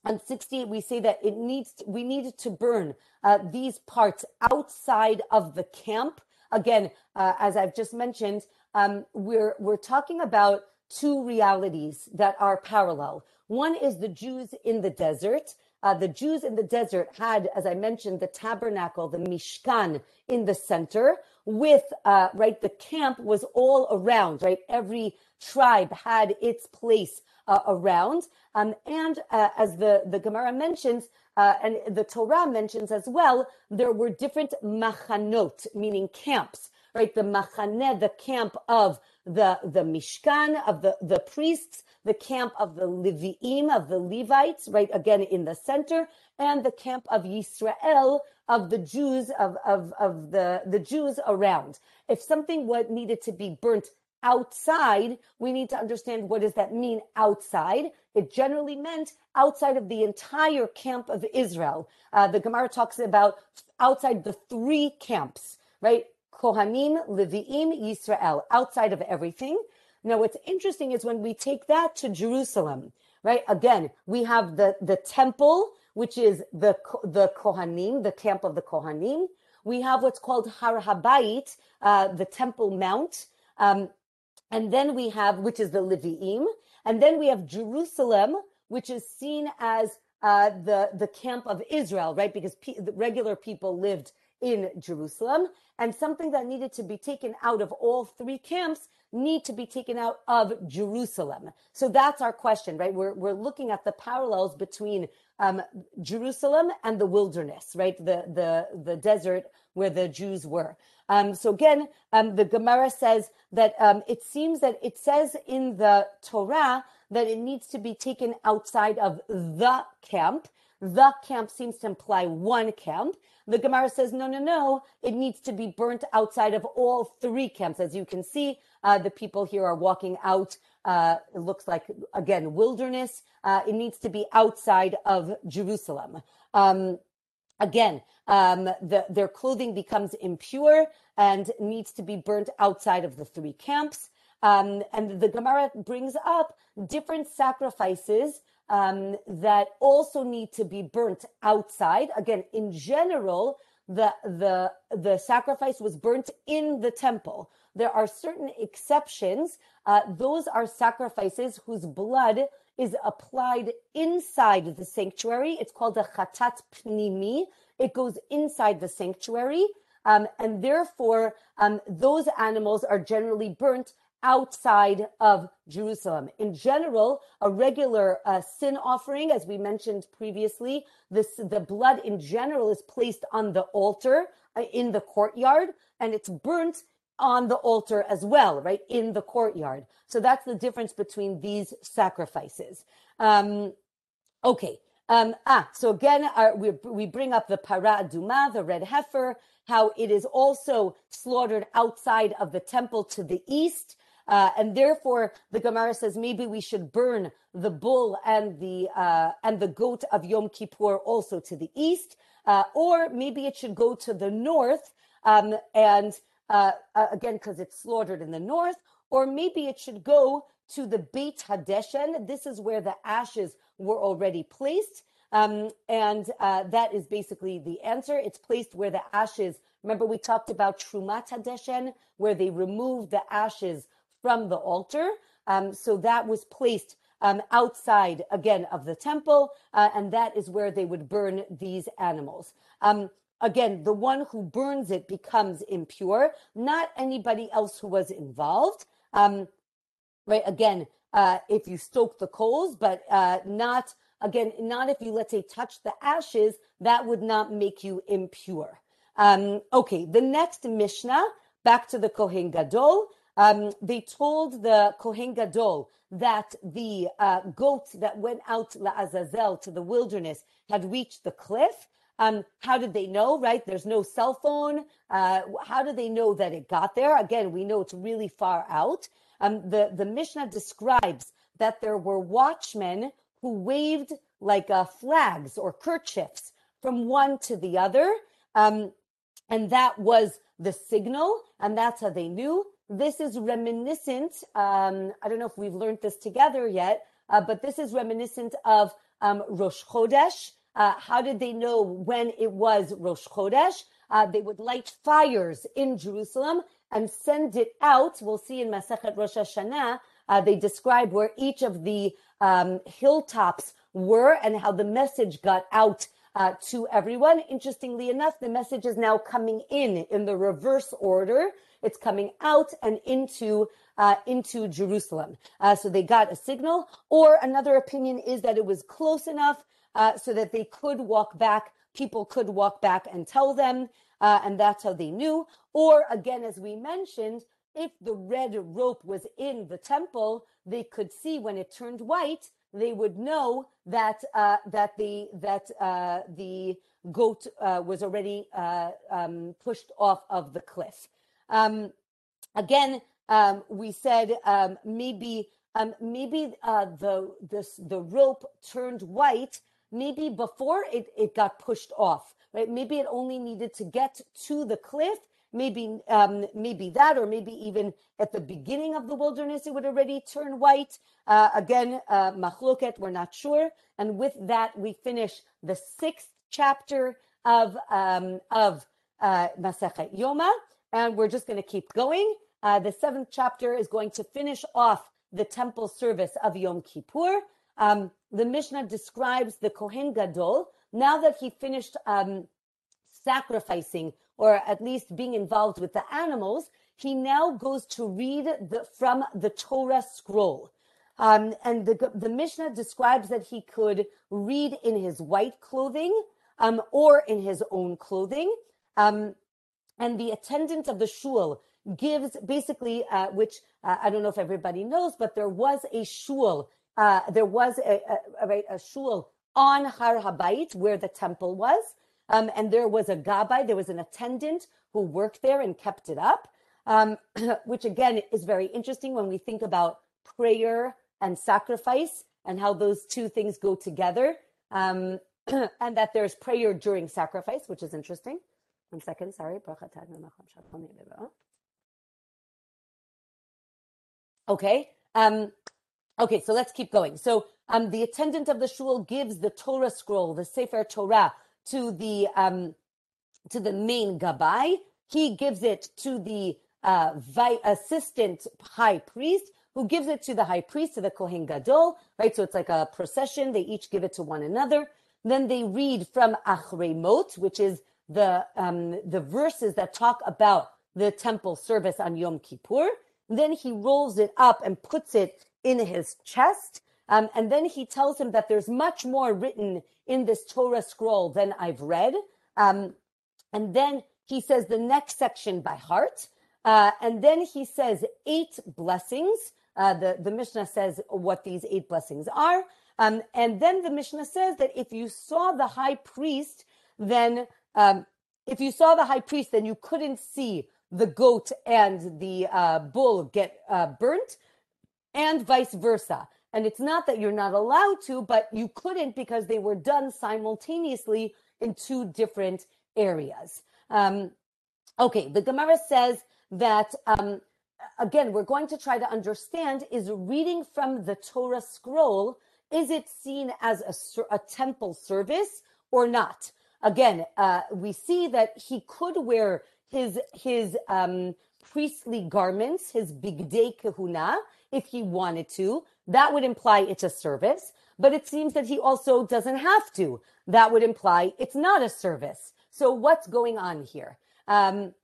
on 68 we say that it needs to, we need to burn uh, these parts outside of the camp again uh, as i've just mentioned um, we're we're talking about two realities that are parallel one is the jews in the desert uh, the Jews in the desert had, as I mentioned, the tabernacle, the Mishkan in the center, with uh, right. The camp was all around. Right, every tribe had its place uh, around. Um, and uh, as the, the Gemara mentions, uh, and the Torah mentions as well, there were different machanot, meaning camps, right? The machaneh, the camp of the, the Mishkan, of the, the priests, the camp of the Leviim, of the Levites, right? Again, in the center, and the camp of Yisrael, of the Jews of, of, of the, the Jews around. If something what needed to be burnt outside, we need to understand what does that mean outside. It generally meant outside of the entire camp of Israel. Uh, the Gemara talks about outside the three camps, right? Kohanim, Leviim, Yisrael, outside of everything. Now, what's interesting is when we take that to Jerusalem, right? Again, we have the, the temple, which is the, the Kohanim, the camp of the Kohanim. We have what's called Har Habayit, uh, the Temple Mount. Um, and then we have, which is the Leviim. And then we have Jerusalem, which is seen as uh, the, the camp of Israel, right? Because pe- regular people lived in Jerusalem. And something that needed to be taken out of all three camps need to be taken out of Jerusalem. So that's our question, right? We're, we're looking at the parallels between um, Jerusalem and the wilderness, right? The, the, the desert where the Jews were. Um, so again, um, the Gemara says that um, it seems that it says in the Torah that it needs to be taken outside of the camp. The camp seems to imply one camp. The Gemara says, no, no, no, it needs to be burnt outside of all three camps. As you can see, uh, the people here are walking out. Uh, it looks like, again, wilderness. Uh, it needs to be outside of Jerusalem. Um, again, um, the, their clothing becomes impure and needs to be burnt outside of the three camps. Um, and the Gemara brings up different sacrifices um, that also need to be burnt outside. Again, in general, the the the sacrifice was burnt in the temple. There are certain exceptions. Uh, those are sacrifices whose blood is applied inside the sanctuary. It's called a chatat pnimi. It goes inside the sanctuary. Um, and therefore, um, those animals are generally burnt outside of Jerusalem. In general, a regular uh, sin offering, as we mentioned previously, this, the blood in general is placed on the altar uh, in the courtyard and it's burnt on the altar as well, right, in the courtyard. So that's the difference between these sacrifices. Um, okay. Um, ah, so again, our, uh, we, we bring up the para aduma, the red heifer, how it is also slaughtered outside of the temple to the east. Uh, and therefore, the Gemara says maybe we should burn the bull and the uh, and the goat of Yom Kippur also to the east, uh, or maybe it should go to the north, um, and uh, uh, again because it's slaughtered in the north, or maybe it should go to the Beit Hadeshen. This is where the ashes were already placed. Um, and uh, that is basically the answer. It's placed where the ashes, remember we talked about Trumat Hadeshen, where they removed the ashes from the altar. Um, so that was placed um, outside again of the temple, uh, and that is where they would burn these animals. Um, again, the one who burns it becomes impure, not anybody else who was involved. Um, right? Again, uh, if you stoke the coals, but uh, not again, not if you let's say touch the ashes, that would not make you impure. Um, okay, the next Mishnah, back to the Kohen Gadol. Um, they told the Kohen Gadol that the uh, goat that went out La Azazel to the wilderness had reached the cliff. Um, how did they know, right? There's no cell phone. Uh, how do they know that it got there? Again, we know it's really far out. Um, the, the Mishnah describes that there were watchmen who waved like uh, flags or kerchiefs from one to the other. Um, and that was the signal, and that's how they knew this is reminiscent. Um, I don't know if we've learned this together yet, uh, but this is reminiscent of um, Rosh Chodesh. Uh, how did they know when it was Rosh Chodesh? Uh, they would light fires in Jerusalem and send it out. We'll see in Masechet Rosh Hashanah. Uh, they describe where each of the um, hilltops were and how the message got out uh, to everyone. Interestingly enough, the message is now coming in in the reverse order. It's coming out and into uh, into Jerusalem. Uh, so they got a signal. Or another opinion is that it was close enough uh, so that they could walk back. People could walk back and tell them, uh, and that's how they knew. Or again, as we mentioned, if the red rope was in the temple, they could see when it turned white. They would know that uh, that the that uh, the goat was already um, pushed off of the cliff. Um, again, um, we said um, maybe um, maybe uh, the this, the rope turned white maybe before it, it got pushed off, right? Maybe it only needed to get to the cliff. Maybe um, maybe that, or maybe even at the beginning of the wilderness, it would already turn white. Uh, again, uh, machloket, we're not sure. And with that, we finish the sixth chapter of um, of uh, Masechet Yoma, and we're just going to keep going. Uh, the seventh chapter is going to finish off the temple service of Yom Kippur. Um, the Mishnah describes the Kohen Gadol now that he finished um, sacrificing or at least being involved with the animals. He now goes to read the, from the Torah scroll. Um, and the, the Mishnah describes that he could read in his white clothing um, or in his own clothing. Um, and the attendant of the shul gives basically, uh, which uh, I don't know if everybody knows, but there was a shul, uh, there was a, a, a, shul on Har Habayit where the temple was, um, and there was a gabbai, there was an attendant who worked there and kept it up, um, (clears throat) which again is very interesting when we think about prayer and sacrifice and how those two things go together, um, (clears throat) and that there's prayer during sacrifice, which is interesting. One second, sorry. Okay. Um, okay, so let's keep going. So um, the attendant of the shul gives the Torah scroll, the Sefer Torah, to the um, to the main gabbai. He gives it to the uh, vi- assistant high priest, who gives it to the high priest, to the Kohen Gadol, right? So it's like a procession. They each give it to one another. Then they read from Acharei Mot, which is the um, the verses that talk about the temple service on Yom Kippur. Then he rolls it up and puts it in his chest. Um, and then he tells him that there's much more written in this Torah scroll than I've read. Um, and then he says the next section by heart. Uh, and then he says eight blessings. Uh, the, the Mishnah says what these eight blessings are. Um, and then the Mishnah says that if you saw the high priest, then um, if you saw the high priest, then you couldn't see the goat and the uh, bull get uh, burnt, and vice versa. And it's not that you're not allowed to, but you couldn't because they were done simultaneously in two different areas. Um, okay, the Gemara says that, um, again, we're going to try to understand is reading from the Torah scroll, is it seen as a, a temple service or not? Again, uh, we see that he could wear his his um, priestly garments, his bigdei kehuna, if he wanted to. That would imply it's a service, but it seems that he also doesn't have to. That would imply it's not a service. So what's going on here? Um,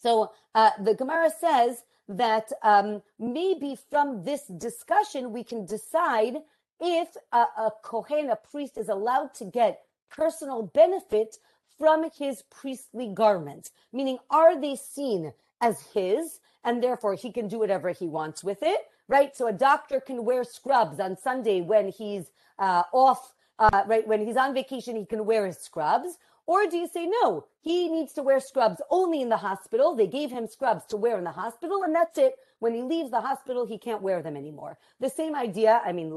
so uh, the Gemara says that um, maybe from this discussion we can decide if a, a kohen, a priest, is allowed to get personal benefit from his priestly garment? meaning are they seen as his and therefore he can do whatever he wants with it, right? So a doctor can wear scrubs on Sunday when he's uh, off, uh, right? When he's on vacation, he can wear his scrubs. Or do you say, no, he needs to wear scrubs only in the hospital? They gave him scrubs to wear in the hospital, and that's it. When he leaves the hospital, he can't wear them anymore. The same idea, I mean,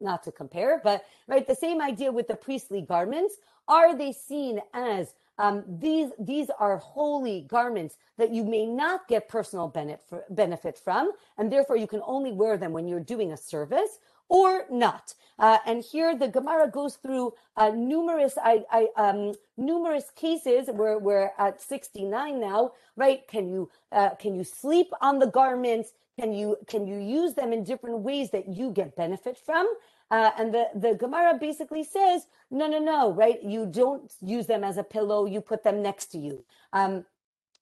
not to compare, but right, the same idea with the priestly garments. Are they seen as um, these these are holy garments that you may not get personal benefit benefit from, and therefore you can only wear them when you're doing a service or not. Uh, and here the Gemara goes through uh, numerous I, I, um, numerous cases where we're at 69 now, right? Can you uh, can you sleep on the garments? Can you can you use them in different ways that you get benefit from? Uh, and the, the Gemara basically says, no, no, no, right? You don't use them as a pillow, you put them next to you. Um,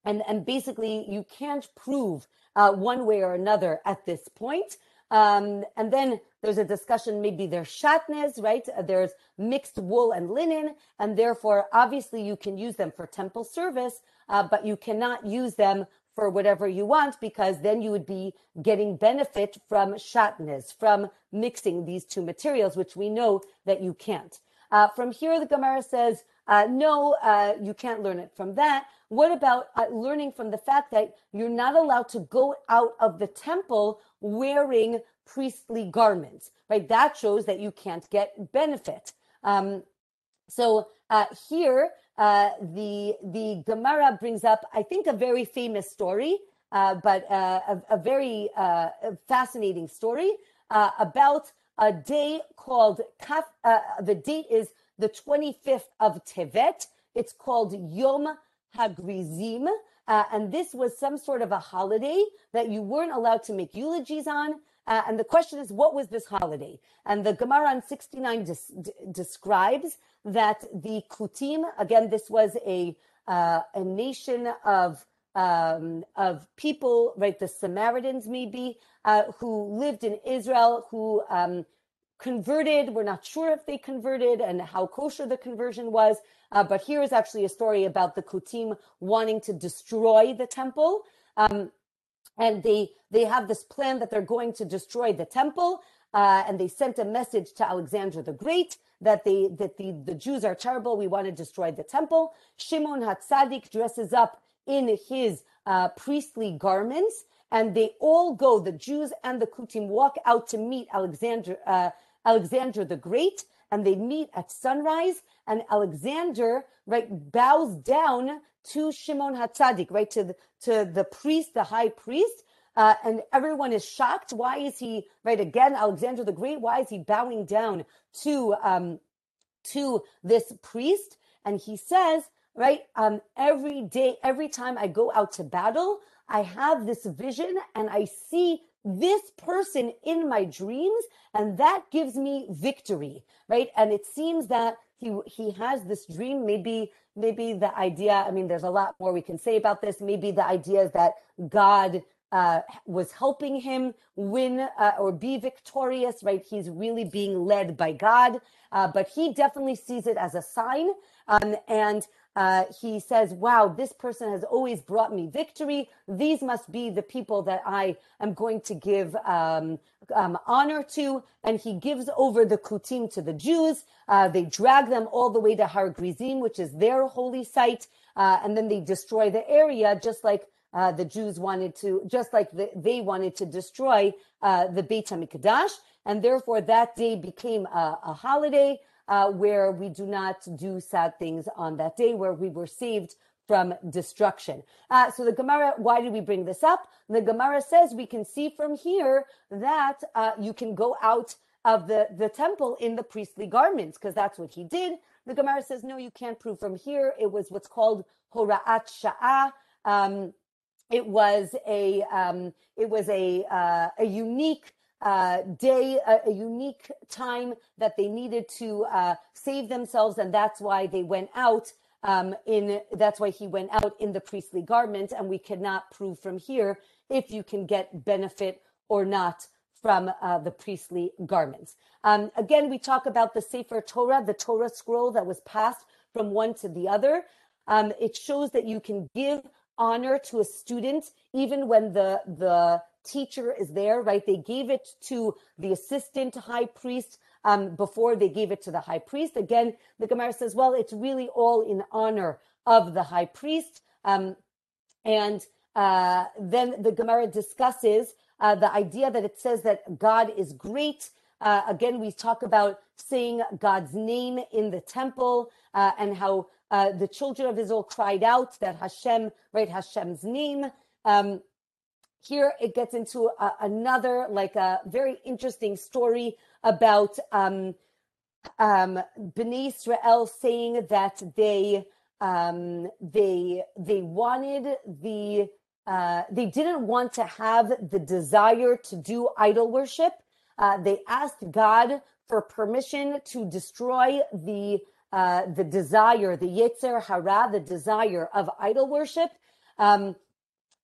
and, and basically, you can't prove uh, one way or another at this point. Um, and then there's a discussion, maybe they're shatnez, right? Uh, there's mixed wool and linen, and therefore, obviously, you can use them for temple service, uh, but you cannot use them for whatever you want because then you would be getting benefit from shatnez, from mixing these two materials, which we know that you can't. Uh, from here, the Gemara says uh, no, uh, you can't learn it from that. What about uh, learning from the fact that you're not allowed to go out of the temple wearing priestly garments, right? That shows that you can't get benefit. Um, so uh, here, uh, the the Gemara brings up, I think, a very famous story, uh, but uh, a, a, very uh, fascinating story uh, about a day called Kaf. the date is the 25th of Tevet. It's called Yom Hagrizim. And this was some sort of a holiday that you weren't allowed to make eulogies on. Uh, and the question is, what was this holiday? And the Gemara on 69 des- describes that the Kutim, again, this was a, uh, a nation of, um, of people, right? The Samaritans, maybe, uh, who lived in Israel, who um, converted. We're not sure if they converted and how kosher the conversion was. Uh, but here is actually a story about the Kutim wanting to destroy the temple. Um, and they they have this plan that they're going to destroy the temple. Uh, and they sent a message to Alexander the Great that they that the, the Jews are terrible. We want to destroy the temple. Shimon Hatzadik dresses up in his uh, priestly garments, and they all go. The Jews and the Kutim walk out to meet Alexander uh, Alexander the Great, and they meet at sunrise. And Alexander right bows down to Shimon Hatzadik, right to the, to the priest, the high priest, uh, and everyone is shocked. Why is he right again? Alexander the Great. Why is he bowing down to um, to this priest? And he says, right, um, every day, every time I go out to battle, I have this vision and I see this person in my dreams, and that gives me victory, right? And it seems that he he has this dream. Maybe maybe the idea. I mean, there's a lot more we can say about this. Maybe the idea is that God uh, was helping him win uh, or be victorious, right? He's really being led by God, uh, but he definitely sees it as a sign. Um, and uh, he says, Wow, this person has always brought me victory. These must be the people that I am going to give um, um, honor to. And he gives over the Kutim to the Jews. Uh, they drag them all the way to Har Grizim, which is their holy site. Uh, and then they destroy the area, just like uh, the Jews wanted to, just like the, they wanted to destroy uh, the Beit HaMikdash. And therefore, that day became a, a holiday uh, where we do not do sad things on that day, where we were saved from destruction. Uh, so the Gemara, why did we bring this up? The Gemara says we can see from here that uh, you can go out of the, the temple in the priestly garments, because that's what he did. The Gemara says, no, you can't prove from here. It was what's called Hora'at Sha'ah. Um, it was a um, it was a uh, a unique uh, day, a, a, unique time that they needed to uh, save themselves, and that's why they went out. Um, in that's why he went out in the priestly garment, and we cannot prove from here if you can get benefit or not from uh, the priestly garments. Um, again, we talk about the Sefer Torah, the Torah scroll that was passed from one to the other. Um, it shows that you can give honor to a student even when the the teacher is there, right? They gave it to the assistant high priest um, before they gave it to the high priest. Again, the Gemara says, well, it's really all in honor of the high priest. Um, and uh, then the Gemara discusses uh, the idea that it says that God is great. Uh, again, we talk about saying God's name in the temple uh, and how uh, the children of Israel cried out that Hashem, right, Hashem's name. Um, here it gets into a, another like a very interesting story about um, um, Bnei Israel saying that they um, they they wanted the uh, they didn't want to have the desire to do idol worship. Uh, they asked God for permission to destroy the uh, the desire, the yetzer hara, the desire of idol worship. Um,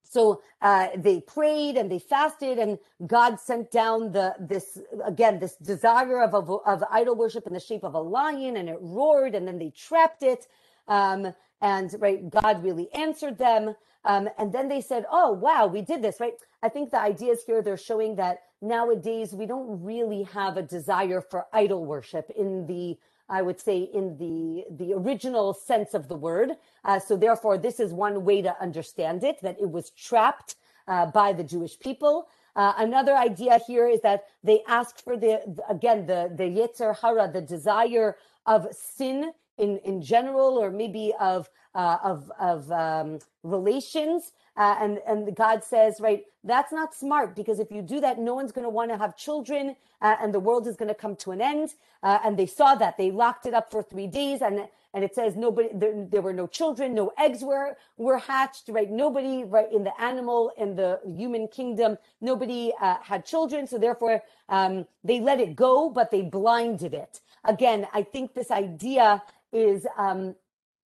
so uh, they prayed and they fasted, and God sent down the this again this desire of, of, of idol worship in the shape of a lion, and it roared, and then they trapped it. Um, and right, God really answered them. Um, and then they said, "Oh wow, we did this!" Right? I think the ideas here they're showing that nowadays we don't really have a desire for idol worship in the I would say, in the, the original sense of the word. Uh, so therefore, this is one way to understand it, that it was trapped uh, by the Jewish people. Uh, another idea here is that they asked for the, again, the, the Yetzer Hara, the desire of sin in, in general, or maybe of, uh, of, of um, relations. Uh, and and God says, right, that's not smart because if you do that, no one's going to want to have children, uh, and the world is going to come to an end. Uh, and they saw that they locked it up for three days, and and it says nobody, there, there, were no children, no eggs were were hatched, right? Nobody, right, in the animal in the human kingdom, nobody uh, had children, so therefore um, they let it go, but they blinded it. Again, I think this idea is um,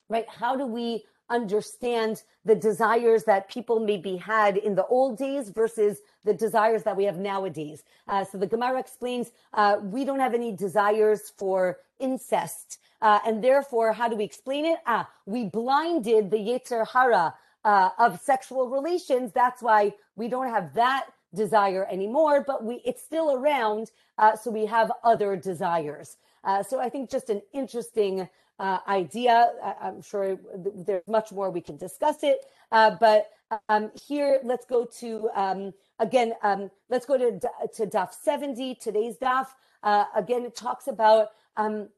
right. How do we understand the desires that people maybe had in the old days versus the desires that we have nowadays. Uh, so the Gemara explains uh, we don't have any desires for incest. Uh, and therefore, how do we explain it? Ah, we blinded the Yetzer Hara uh, of sexual relations. That's why we don't have that desire anymore, but we it's still around. Uh, so we have other desires. Uh, so I think just an interesting uh, idea. I, am sure there's much more we can discuss it, uh, but um, here let's go to um, again. Um, let's go to to Daf 70. Today's Daf uh, again it talks about um,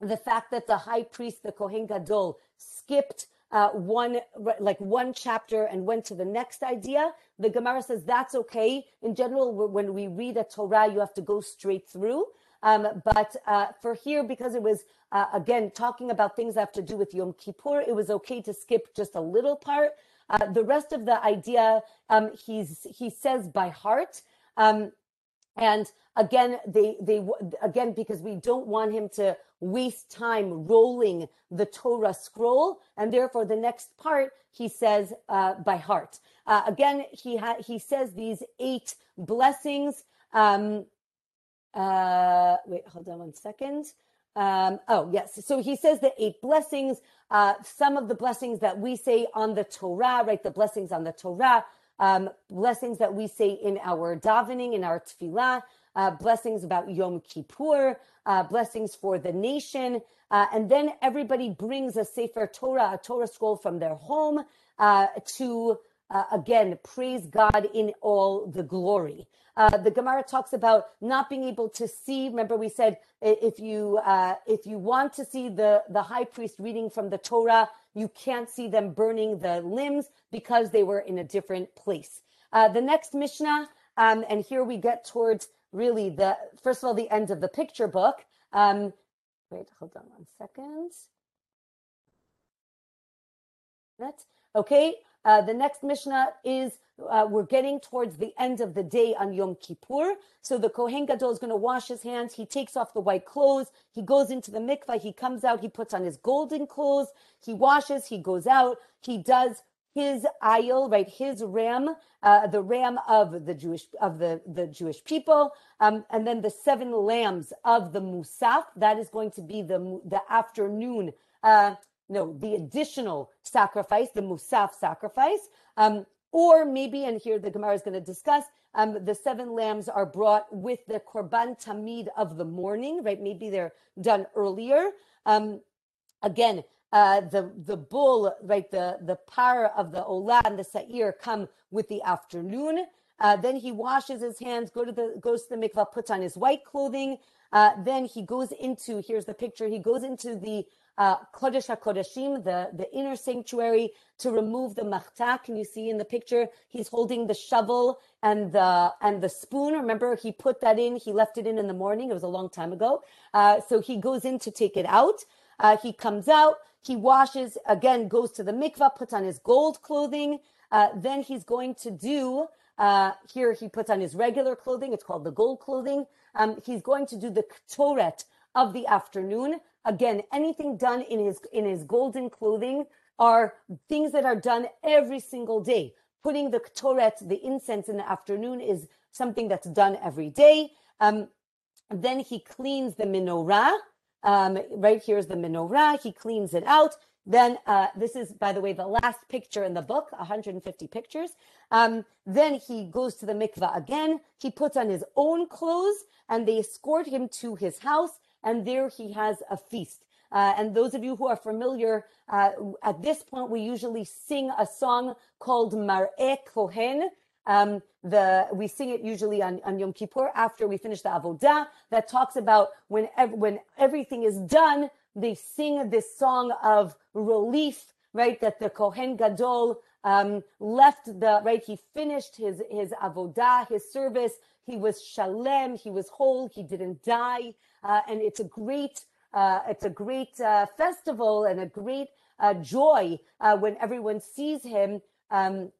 the fact that the high priest, the Kohen Gadol, skipped. Uh, one like one chapter and went to the next idea. The Gemara says that's okay. In general, when we read a Torah, you have to go straight through. Um, but uh, for here, because it was uh, again talking about things that have to do with Yom Kippur, it was okay to skip just a little part. Uh, the rest of the idea, um, he's he says by heart. Um, and again, they they again because we don't want him to waste time rolling the Torah scroll, and therefore the next part he says uh, by heart. Uh, again, he ha- he says these eight blessings. Um, uh, wait, hold on one second. Um, oh, yes. So he says the eight blessings, uh, some of the blessings that we say on the Torah, right? The blessings on the Torah, um, blessings that we say in our davening, in our tefillah, uh, blessings about Yom Kippur, uh, blessings for the nation. Uh, and then everybody brings a Sefer Torah, a Torah scroll from their home uh, to, uh, again, praise God in all the glory. Uh, the Gemara talks about not being able to see. Remember, we said if you uh, if you want to see the the high priest reading from the Torah, you can't see them burning the limbs because they were in a different place. Uh, the next Mishnah, um, and here we get towards really the first of all the end of the picture book. Um, wait, hold on one second. That's okay. Uh, the next Mishnah is uh, we're getting towards the end of the day on Yom Kippur. So the Kohen Gadol is going to wash his hands. He takes off the white clothes. He goes into the mikvah. He comes out. He puts on his golden clothes. He washes. He goes out. He does his ayil, right? His ram, uh, the ram of the Jewish of the the Jewish people, um, and then the seven lambs of the Musaf. That is going to be the the afternoon. Uh, no, the additional sacrifice, the Musaf sacrifice. Um, or maybe, and here the Gemara is going to discuss, um, the seven lambs are brought with the Korban Tamid of the morning, right? Maybe they're done earlier. Um, again, uh, the the bull, right? The the par of the olah and the sa'ir come with the afternoon. Uh, then he washes his hands, go to the goes to the mikvah, puts on his white clothing. Uh, then he goes into here's the picture. He goes into the uh, Kodesh HaKodeshim, the, the inner sanctuary, to remove the machtak. And you see in the picture, he's holding the shovel and the and the spoon. Remember, he put that in. He left it in in the morning. It was a long time ago. Uh, so he goes in to take it out. Uh, he comes out. He washes again, goes to the mikvah, puts on his gold clothing. Uh, then he's going to do. Uh, here he puts on his regular clothing. It's called the gold clothing. Um, he's going to do the ktoret of the afternoon. Again, anything done in his in his golden clothing are things that are done every single day. Putting the ktoret, the incense in the afternoon, is something that's done every day. Um, then he cleans the menorah. Um, right here's the menorah. He cleans it out. Then uh, this is, by the way, the last picture in the book, 150 pictures. Um, then he goes to the mikvah again. He puts on his own clothes, and they escort him to his house and there he has a feast. Uh, and those of you who are familiar, uh, at this point, we usually sing a song called Mar'eh Kohen. Um, the we sing it usually on, on Yom Kippur after we finish the avodah that talks about when ev- when everything is done, they sing this song of relief, right? That the Kohen Gadol um, left the right. He finished his his avodah, his service. He was shalem. He was whole. He didn't die, uh, and it's a great uh, it's a great uh, festival and a great uh, joy uh, when everyone sees him um,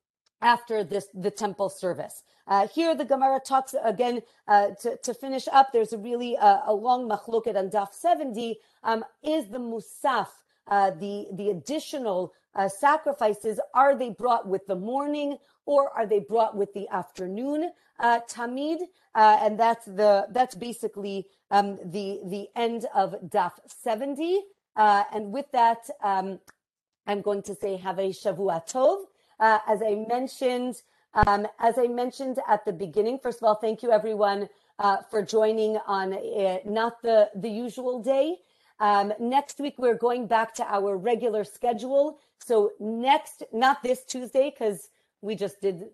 after this the temple service. Uh, here the Gemara talks again uh, to, to finish up. There's a really a long machloket on Daf 70. Um, is the musaf the the additional sacrifices? Are they brought with the morning or are they brought with the afternoon? tamid, and that's the that's basically um, the the end of Daf 70. Uh, and with that, um, I'm going to say have a Shavua Tov. Uh, as I mentioned, um, as I mentioned at the beginning, first of all, thank you everyone uh, for joining on uh, not the the usual day. Um, next week we're going back to our regular schedule. So next, not this Tuesday because we just did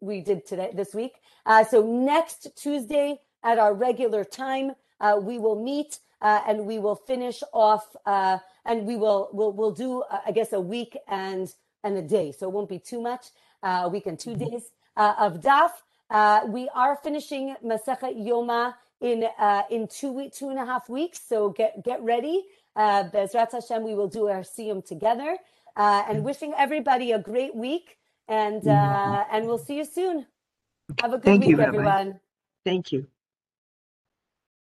we did today this week. Uh, so next Tuesday at our regular time, uh, we will meet uh, and we will finish off uh, and we will we'll, we'll do uh, I guess a week and and a day, so it won't be too much. Uh, a week and 2 mm-hmm. days uh, of daf. we are finishing Masechet Yoma in uh, in two week two and a half weeks, so get get ready. Uh, Bezrat Hashem, we will do our siyum together. Uh, and mm-hmm. wishing everybody a great week, and mm-hmm. and we'll see you soon. Have a good Thank week, you, everyone. Thank you.